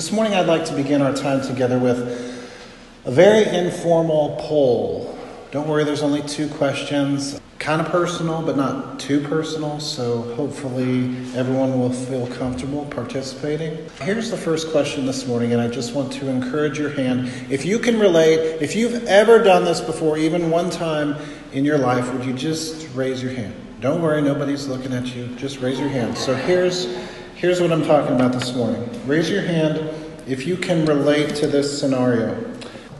This morning, I'd like to begin our time together with a very informal poll. Don't worry, there's only two questions. Kind of personal, but not too personal, so hopefully everyone will feel comfortable participating. Here's the first question this morning, and I just want to encourage your hand. If you can relate, if you've ever done this before, even one time in your life, would you just raise your hand? Don't worry, nobody's looking at you. Just raise your hand. So here's here's what I'm talking about this morning. Raise your hand if you can relate to this scenario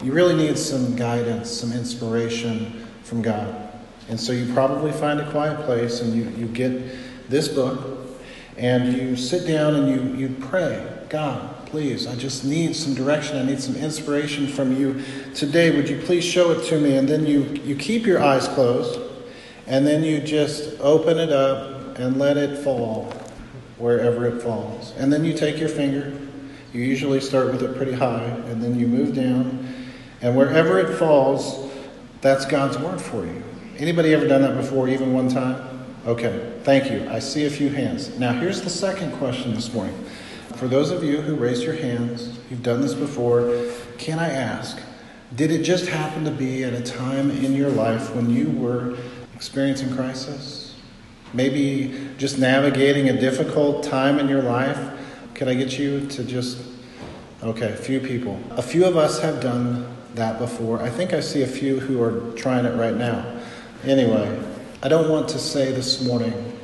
you really need some guidance, some inspiration from God. And so you probably find a quiet place and you, you get this book and you sit down and you, you pray, God, please, I just need some direction. I need some inspiration from you today. Would you please show it to me? And then you, you keep your eyes closed and then you just open it up and let it fall wherever it falls. And then you take your finger. You usually start with it pretty high and then you move down and wherever it falls, that's God's word for you. Anybody ever done that before, even one time? Okay, thank you. I see a few hands. Now, here's the second question this morning. For those of you who raised your hands, you've done this before, can I ask, did it just happen to be at a time in your life when you were experiencing crisis? Maybe just navigating a difficult time in your life? Can I get you to just, okay, a few people. A few of us have done that before. I think I see a few who are trying it right now. Anyway, I don't want to say this morning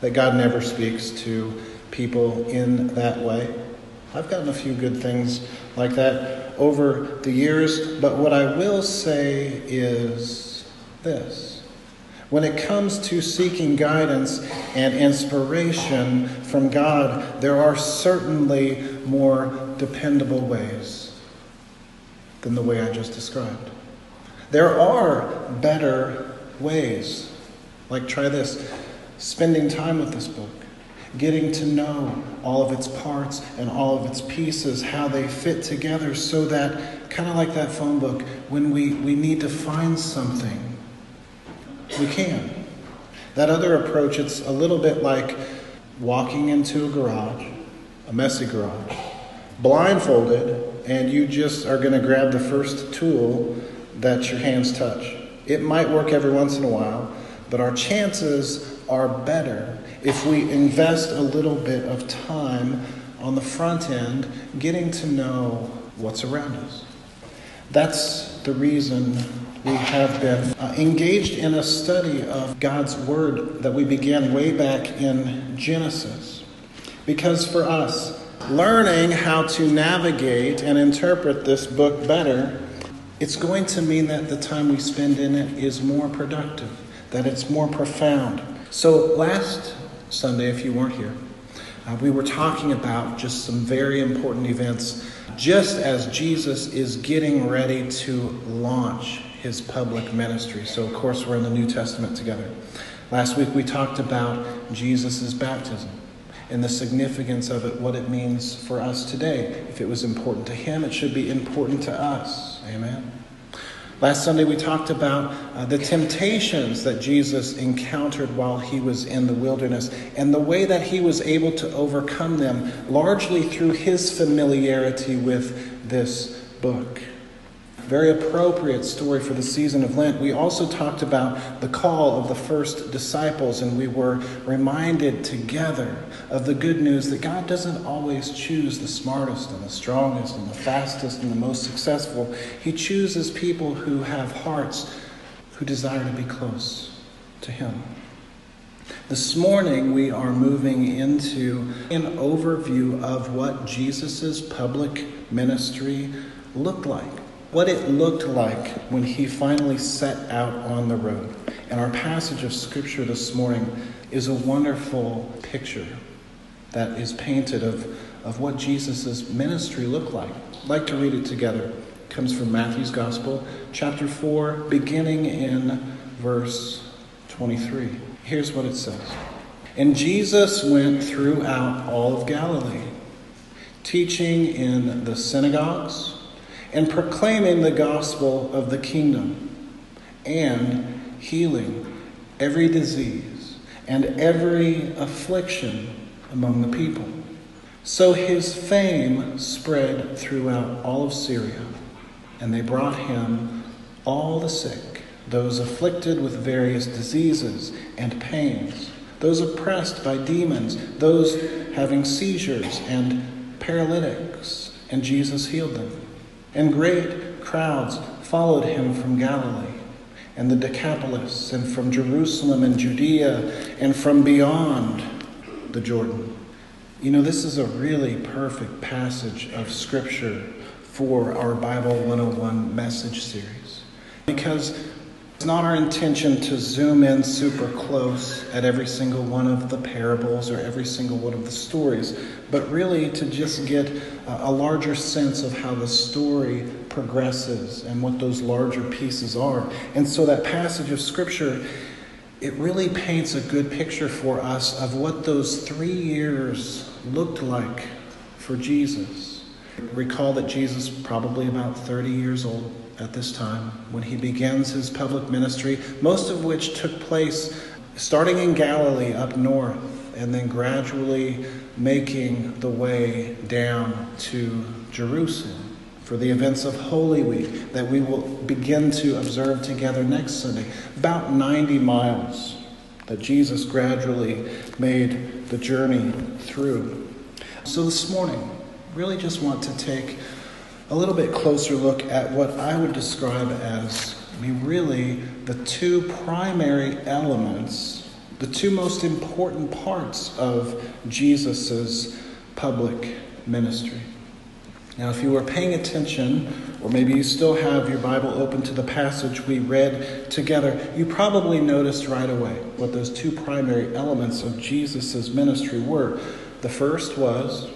that God never speaks to people in that way. I've gotten a few good things like that over the years, but what I will say is this. When it comes to seeking guidance and inspiration from God, there are certainly more dependable ways than the way I just described. There are better ways. Like, try this spending time with this book, getting to know all of its parts and all of its pieces, how they fit together, so that, kind of like that phone book, when we, we need to find something, we can. That other approach, it's a little bit like walking into a garage, a messy garage, blindfolded and you just are going to grab the first tool that your hands touch. It might work every once in a while, but our chances are better if we invest a little bit of time on the front end getting to know what's around us. That's the reason we have been uh, engaged in a study of God's Word that we began way back in Genesis. Because for us, learning how to navigate and interpret this book better, it's going to mean that the time we spend in it is more productive, that it's more profound. So, last Sunday, if you weren't here, uh, we were talking about just some very important events just as Jesus is getting ready to launch his public ministry. So, of course, we're in the New Testament together. Last week we talked about Jesus' baptism and the significance of it, what it means for us today. If it was important to him, it should be important to us. Amen. Last Sunday, we talked about uh, the temptations that Jesus encountered while he was in the wilderness and the way that he was able to overcome them, largely through his familiarity with this book very appropriate story for the season of Lent. We also talked about the call of the first disciples, and we were reminded together of the good news that God doesn't always choose the smartest and the strongest and the fastest and the most successful. He chooses people who have hearts who desire to be close to Him. This morning, we are moving into an overview of what Jesus' public ministry looked like what it looked like when he finally set out on the road. And our passage of scripture this morning is a wonderful picture that is painted of, of what Jesus' ministry looked like. I'd like to read it together. It comes from Matthew's Gospel, chapter 4, beginning in verse 23. Here's what it says And Jesus went throughout all of Galilee, teaching in the synagogues and proclaiming the gospel of the kingdom and healing every disease and every affliction among the people. So his fame spread throughout all of Syria, and they brought him all the sick, those afflicted with various diseases and pains, those oppressed by demons, those having seizures and paralytics, and Jesus healed them. And great crowds followed him from Galilee and the Decapolis, and from Jerusalem and Judea, and from beyond the Jordan. You know, this is a really perfect passage of Scripture for our Bible 101 message series because it's not our intention to zoom in super close at every single one of the parables or every single one of the stories, but really to just get a larger sense of how the story progresses and what those larger pieces are. And so that passage of Scripture, it really paints a good picture for us of what those three years looked like for Jesus. Recall that Jesus, probably about 30 years old, at this time when he begins his public ministry, most of which took place starting in Galilee up north and then gradually making the way down to Jerusalem for the events of Holy Week that we will begin to observe together next Sunday. About 90 miles that Jesus gradually made the journey through. So this morning, really just want to take a little bit closer look at what I would describe as, I mean, really the two primary elements, the two most important parts of Jesus' public ministry. Now, if you were paying attention, or maybe you still have your Bible open to the passage we read together, you probably noticed right away what those two primary elements of Jesus' ministry were. The first was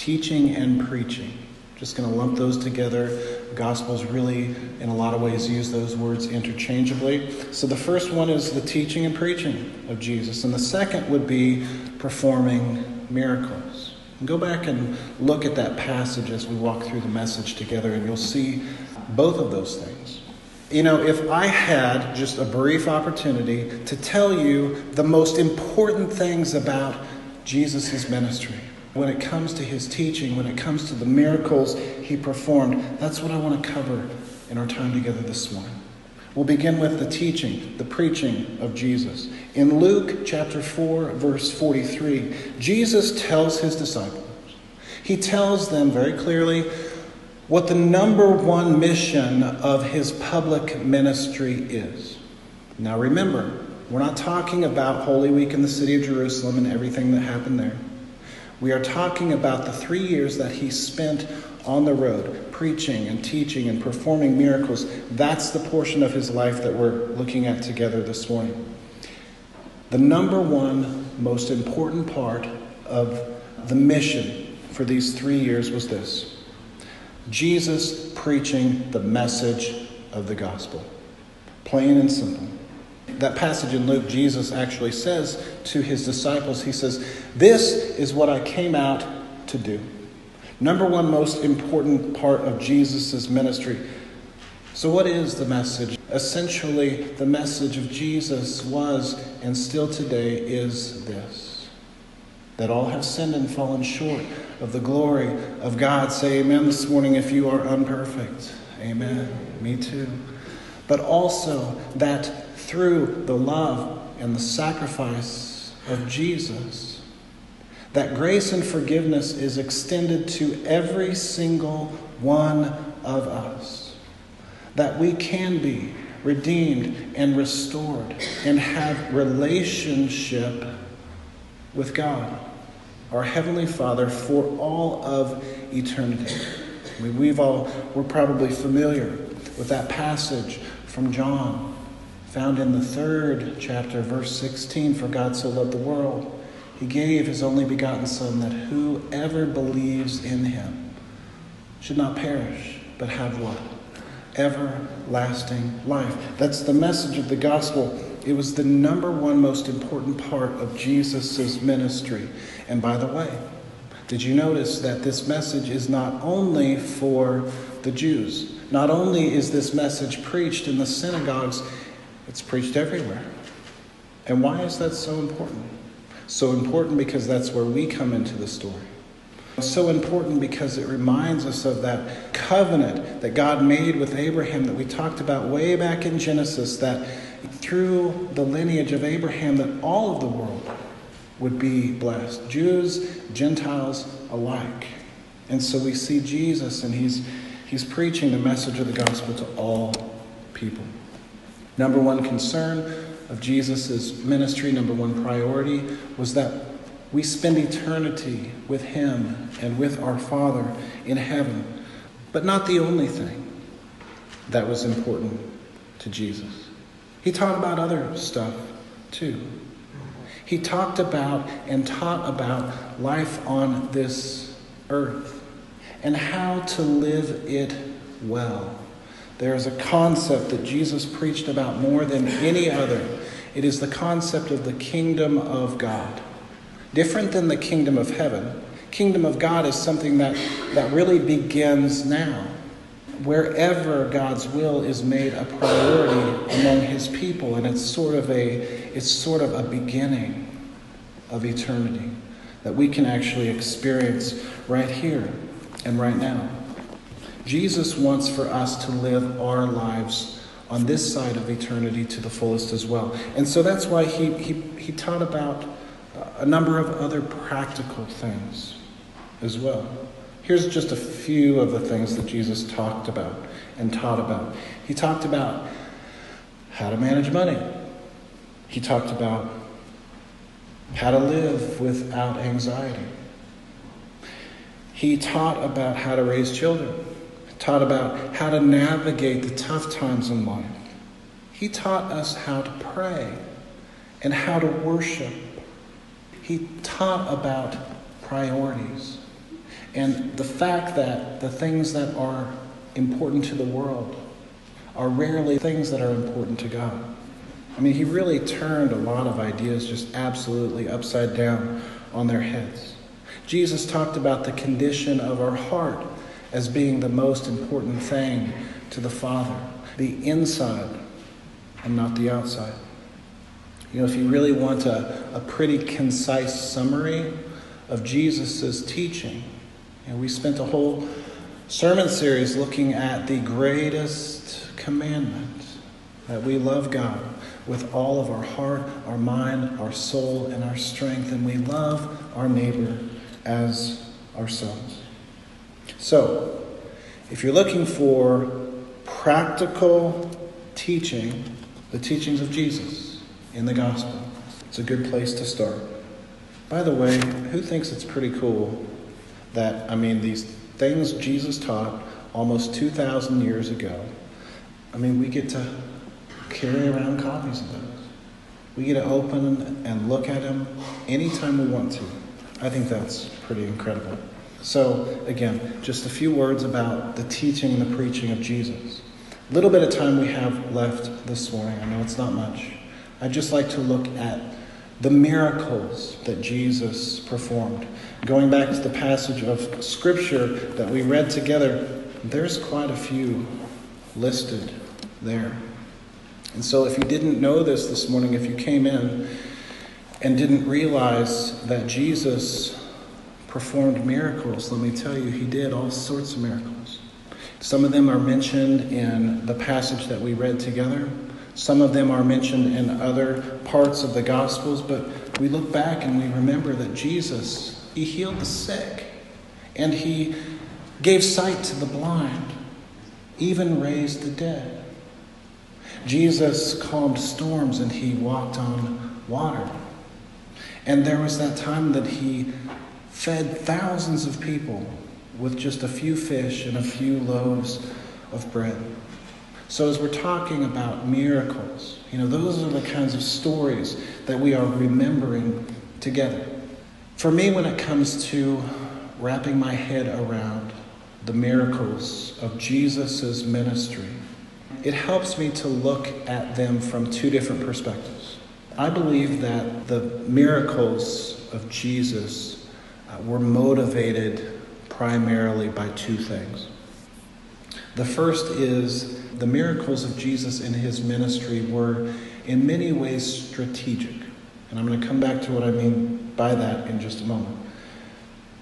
teaching and preaching. Just going to lump those together. Gospels really, in a lot of ways, use those words interchangeably. So the first one is the teaching and preaching of Jesus, and the second would be performing miracles. And go back and look at that passage as we walk through the message together, and you'll see both of those things. You know, if I had just a brief opportunity to tell you the most important things about Jesus' ministry, when it comes to his teaching, when it comes to the miracles he performed, that's what I want to cover in our time together this morning. We'll begin with the teaching, the preaching of Jesus. In Luke chapter 4, verse 43, Jesus tells his disciples, he tells them very clearly what the number one mission of his public ministry is. Now remember, we're not talking about Holy Week in the city of Jerusalem and everything that happened there. We are talking about the three years that he spent on the road, preaching and teaching and performing miracles. That's the portion of his life that we're looking at together this morning. The number one most important part of the mission for these three years was this Jesus preaching the message of the gospel. Plain and simple that passage in Luke, Jesus actually says to his disciples, He says, This is what I came out to do. Number one most important part of Jesus' ministry. So, what is the message? Essentially, the message of Jesus was and still today is this that all have sinned and fallen short of the glory of God. Say amen this morning if you are unperfect. Amen. Me too. But also that through the love and the sacrifice of Jesus, that grace and forgiveness is extended to every single one of us. That we can be redeemed and restored and have relationship with God, our Heavenly Father, for all of eternity. We, we've all, we're probably familiar with that passage from John found in the third chapter, verse 16 For God so loved the world, he gave his only begotten Son, that whoever believes in him should not perish, but have what? Everlasting life. That's the message of the gospel. It was the number one most important part of Jesus' ministry. And by the way, did you notice that this message is not only for the Jews? Not only is this message preached in the synagogues, it's preached everywhere. And why is that so important? So important because that's where we come into the story. so important because it reminds us of that covenant that God made with Abraham that we talked about way back in Genesis that through the lineage of Abraham that all of the world would be blessed Jews, Gentiles alike. And so we see Jesus and he's he's preaching the message of the gospel to all people. Number one concern of Jesus' ministry, number one priority was that we spend eternity with Him and with our Father in heaven. But not the only thing that was important to Jesus. He taught about other stuff too. He talked about and taught about life on this earth and how to live it well. There is a concept that Jesus preached about more than any other. It is the concept of the kingdom of God. Different than the kingdom of heaven, kingdom of God is something that, that really begins now. Wherever God's will is made a priority among his people, and it's sort of a it's sort of a beginning of eternity that we can actually experience right here and right now. Jesus wants for us to live our lives on this side of eternity to the fullest as well. And so that's why he, he, he taught about uh, a number of other practical things as well. Here's just a few of the things that Jesus talked about and taught about. He talked about how to manage money. He talked about how to live without anxiety. He taught about how to raise children, taught about how to navigate the tough times in life. He taught us how to pray and how to worship he taught about priorities and the fact that the things that are important to the world are rarely things that are important to God. I mean, he really turned a lot of ideas just absolutely upside down on their heads. Jesus talked about the condition of our heart as being the most important thing to the Father, the inside and not the outside. You know, if you really want a, a pretty concise summary of Jesus' teaching, you know, we spent a whole sermon series looking at the greatest commandment that we love God with all of our heart, our mind, our soul, and our strength, and we love our neighbor as ourselves. So, if you're looking for practical teaching, the teachings of Jesus, in the gospel. It's a good place to start. By the way, who thinks it's pretty cool that, I mean, these things Jesus taught almost 2,000 years ago, I mean, we get to carry around copies of those. We get to open and look at them anytime we want to. I think that's pretty incredible. So, again, just a few words about the teaching and the preaching of Jesus. A little bit of time we have left this morning. I know it's not much. I'd just like to look at the miracles that Jesus performed. Going back to the passage of Scripture that we read together, there's quite a few listed there. And so, if you didn't know this this morning, if you came in and didn't realize that Jesus performed miracles, let me tell you, he did all sorts of miracles. Some of them are mentioned in the passage that we read together. Some of them are mentioned in other parts of the Gospels, but we look back and we remember that Jesus, He healed the sick and He gave sight to the blind, even raised the dead. Jesus calmed storms and He walked on water. And there was that time that He fed thousands of people with just a few fish and a few loaves of bread. So, as we're talking about miracles, you know, those are the kinds of stories that we are remembering together. For me, when it comes to wrapping my head around the miracles of Jesus' ministry, it helps me to look at them from two different perspectives. I believe that the miracles of Jesus uh, were motivated primarily by two things. The first is the miracles of Jesus in his ministry were in many ways strategic. And I'm going to come back to what I mean by that in just a moment.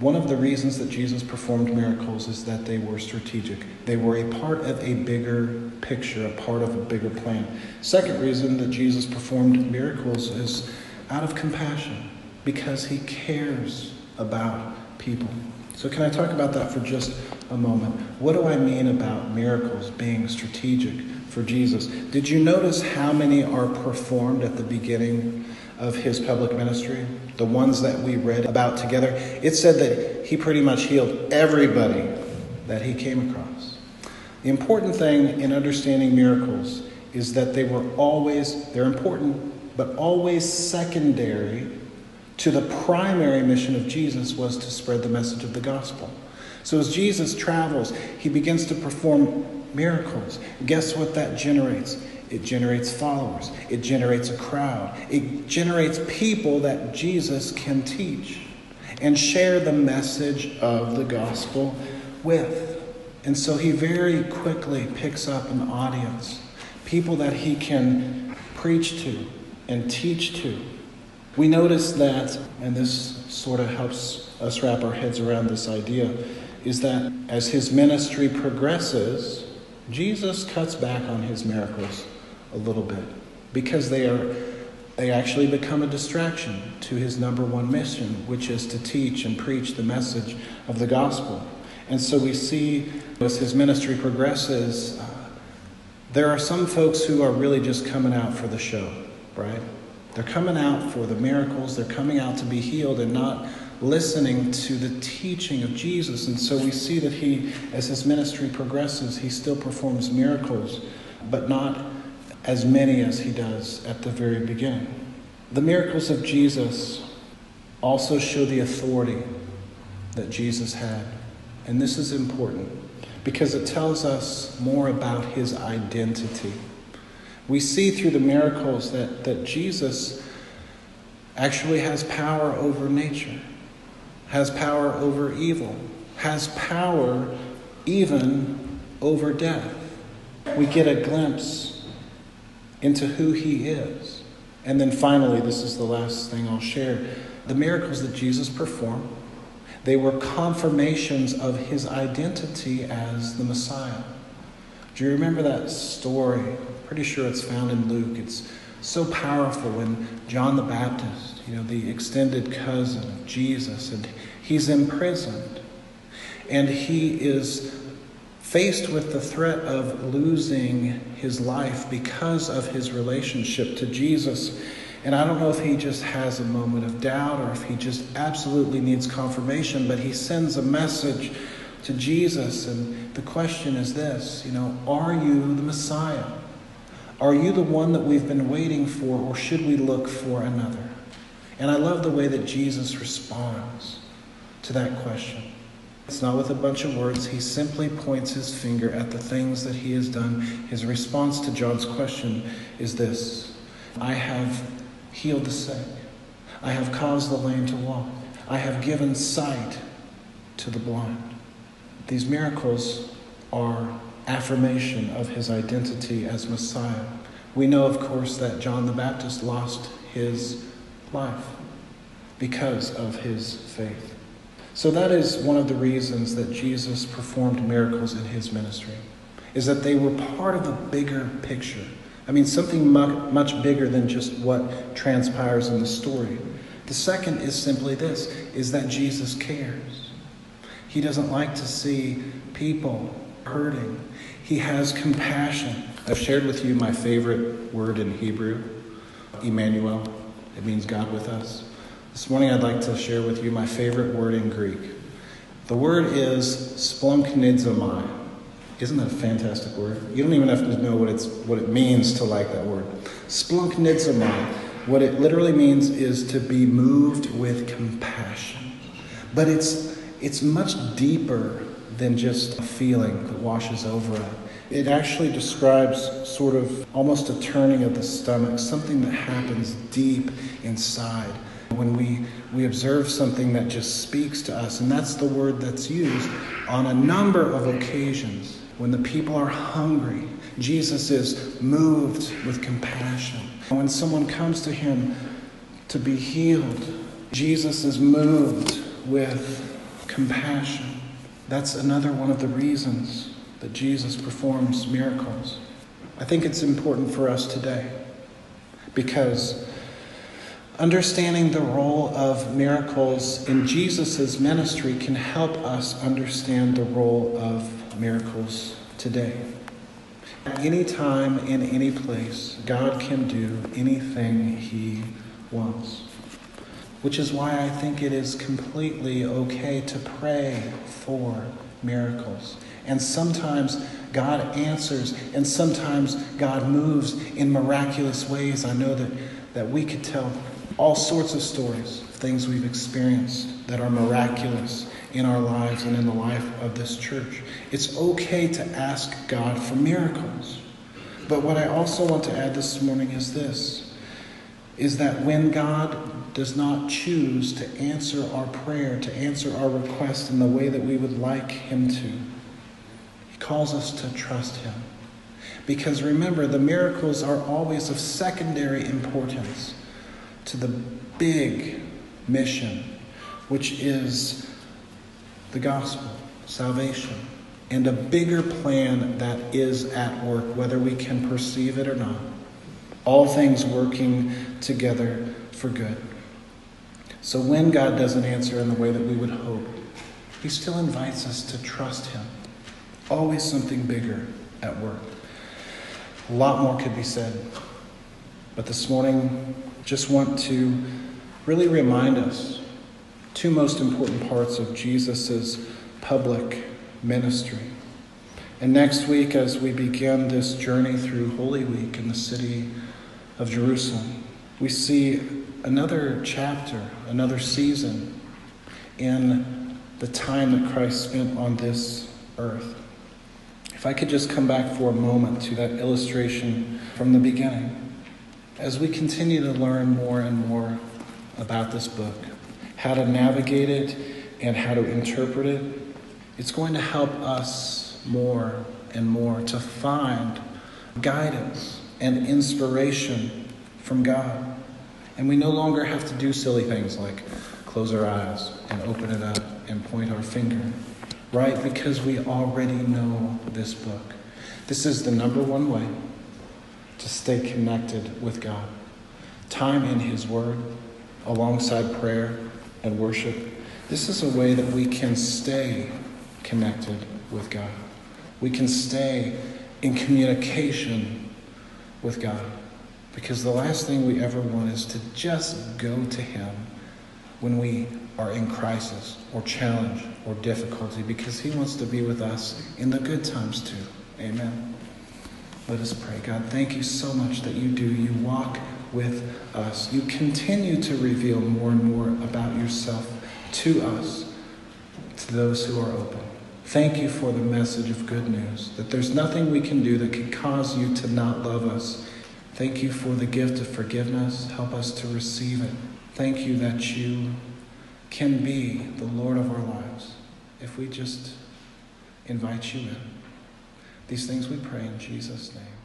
One of the reasons that Jesus performed miracles is that they were strategic. They were a part of a bigger picture, a part of a bigger plan. Second reason that Jesus performed miracles is out of compassion, because he cares about people. So, can I talk about that for just a moment? What do I mean about miracles being strategic for Jesus? Did you notice how many are performed at the beginning of his public ministry, the ones that we read about together, it said that he pretty much healed everybody that he came across. The important thing in understanding miracles is that they were always, they're important, but always secondary to the primary mission of Jesus was to spread the message of the gospel. So as Jesus travels, he begins to perform miracles. Guess what that generates? It generates followers. It generates a crowd. It generates people that Jesus can teach and share the message of the gospel with. And so he very quickly picks up an audience, people that he can preach to and teach to. We notice that, and this sort of helps us wrap our heads around this idea, is that as his ministry progresses, Jesus cuts back on his miracles a little bit because they are they actually become a distraction to his number one mission, which is to teach and preach the message of the gospel. And so we see as his ministry progresses, uh, there are some folks who are really just coming out for the show, right? They're coming out for the miracles, they're coming out to be healed and not listening to the teaching of Jesus. And so we see that he, as his ministry progresses, he still performs miracles, but not as many as he does at the very beginning. The miracles of Jesus also show the authority that Jesus had. And this is important because it tells us more about his identity. We see through the miracles that, that Jesus actually has power over nature, has power over evil, has power even over death. We get a glimpse into who he is. And then finally, this is the last thing I'll share the miracles that Jesus performed, they were confirmations of his identity as the Messiah. Do you remember that story? Pretty sure it's found in Luke. It's so powerful when John the Baptist, you know, the extended cousin of Jesus, and he's imprisoned. And he is faced with the threat of losing his life because of his relationship to Jesus. And I don't know if he just has a moment of doubt or if he just absolutely needs confirmation, but he sends a message to Jesus. And the question is this you know, are you the Messiah? Are you the one that we've been waiting for, or should we look for another? And I love the way that Jesus responds to that question. It's not with a bunch of words. He simply points his finger at the things that he has done. His response to John's question is this I have healed the sick, I have caused the lame to walk, I have given sight to the blind. These miracles are affirmation of his identity as Messiah. We know, of course, that John the Baptist lost his life because of his faith. So that is one of the reasons that Jesus performed miracles in his ministry, is that they were part of a bigger picture. I mean, something much bigger than just what transpires in the story. The second is simply this, is that Jesus cares. He doesn't like to see people hurting. He has compassion. I've shared with you my favorite word in Hebrew, Emmanuel. It means God with us. This morning I'd like to share with you my favorite word in Greek. The word is splanchnizomai. Isn't that a fantastic word? You don't even have to know what, it's, what it means to like that word. Splanchnizomai. What it literally means is to be moved with compassion. But it's, it's much deeper than just a feeling that washes over it. It actually describes sort of almost a turning of the stomach, something that happens deep inside when we, we observe something that just speaks to us. And that's the word that's used on a number of occasions. When the people are hungry, Jesus is moved with compassion. When someone comes to him to be healed, Jesus is moved with compassion. That's another one of the reasons that Jesus performs miracles. I think it's important for us today because understanding the role of miracles in Jesus' ministry can help us understand the role of miracles today. At any time, in any place, God can do anything He wants. Which is why I think it is completely okay to pray for miracles. And sometimes God answers, and sometimes God moves in miraculous ways. I know that, that we could tell all sorts of stories of things we've experienced that are miraculous in our lives and in the life of this church. It's okay to ask God for miracles. But what I also want to add this morning is this is that when God does not choose to answer our prayer, to answer our request in the way that we would like Him to, He calls us to trust Him. Because remember, the miracles are always of secondary importance to the big mission, which is the gospel, salvation, and a bigger plan that is at work, whether we can perceive it or not. All things working together for good. So when God doesn't answer in the way that we would hope, He still invites us to trust Him. Always something bigger at work. A lot more could be said. But this morning, just want to really remind us two most important parts of Jesus' public ministry. And next week, as we begin this journey through Holy Week in the city of Jerusalem, we see another chapter, another season in the time that Christ spent on this earth. If I could just come back for a moment to that illustration from the beginning. As we continue to learn more and more about this book, how to navigate it and how to interpret it, it's going to help us more and more to find guidance and inspiration from God. And we no longer have to do silly things like close our eyes and open it up and point our finger, right? Because we already know this book. This is the number one way to stay connected with God. Time in His Word, alongside prayer and worship. This is a way that we can stay connected with God. We can stay in communication with God. Because the last thing we ever want is to just go to Him when we are in crisis or challenge or difficulty because He wants to be with us in the good times too. Amen. Let us pray. God, thank you so much that you do. You walk with us. You continue to reveal more and more about yourself to us, to those who are open. Thank you for the message of good news that there's nothing we can do that can cause you to not love us. Thank you for the gift of forgiveness. Help us to receive it. Thank you that you can be the Lord of our lives if we just invite you in. These things we pray in Jesus' name.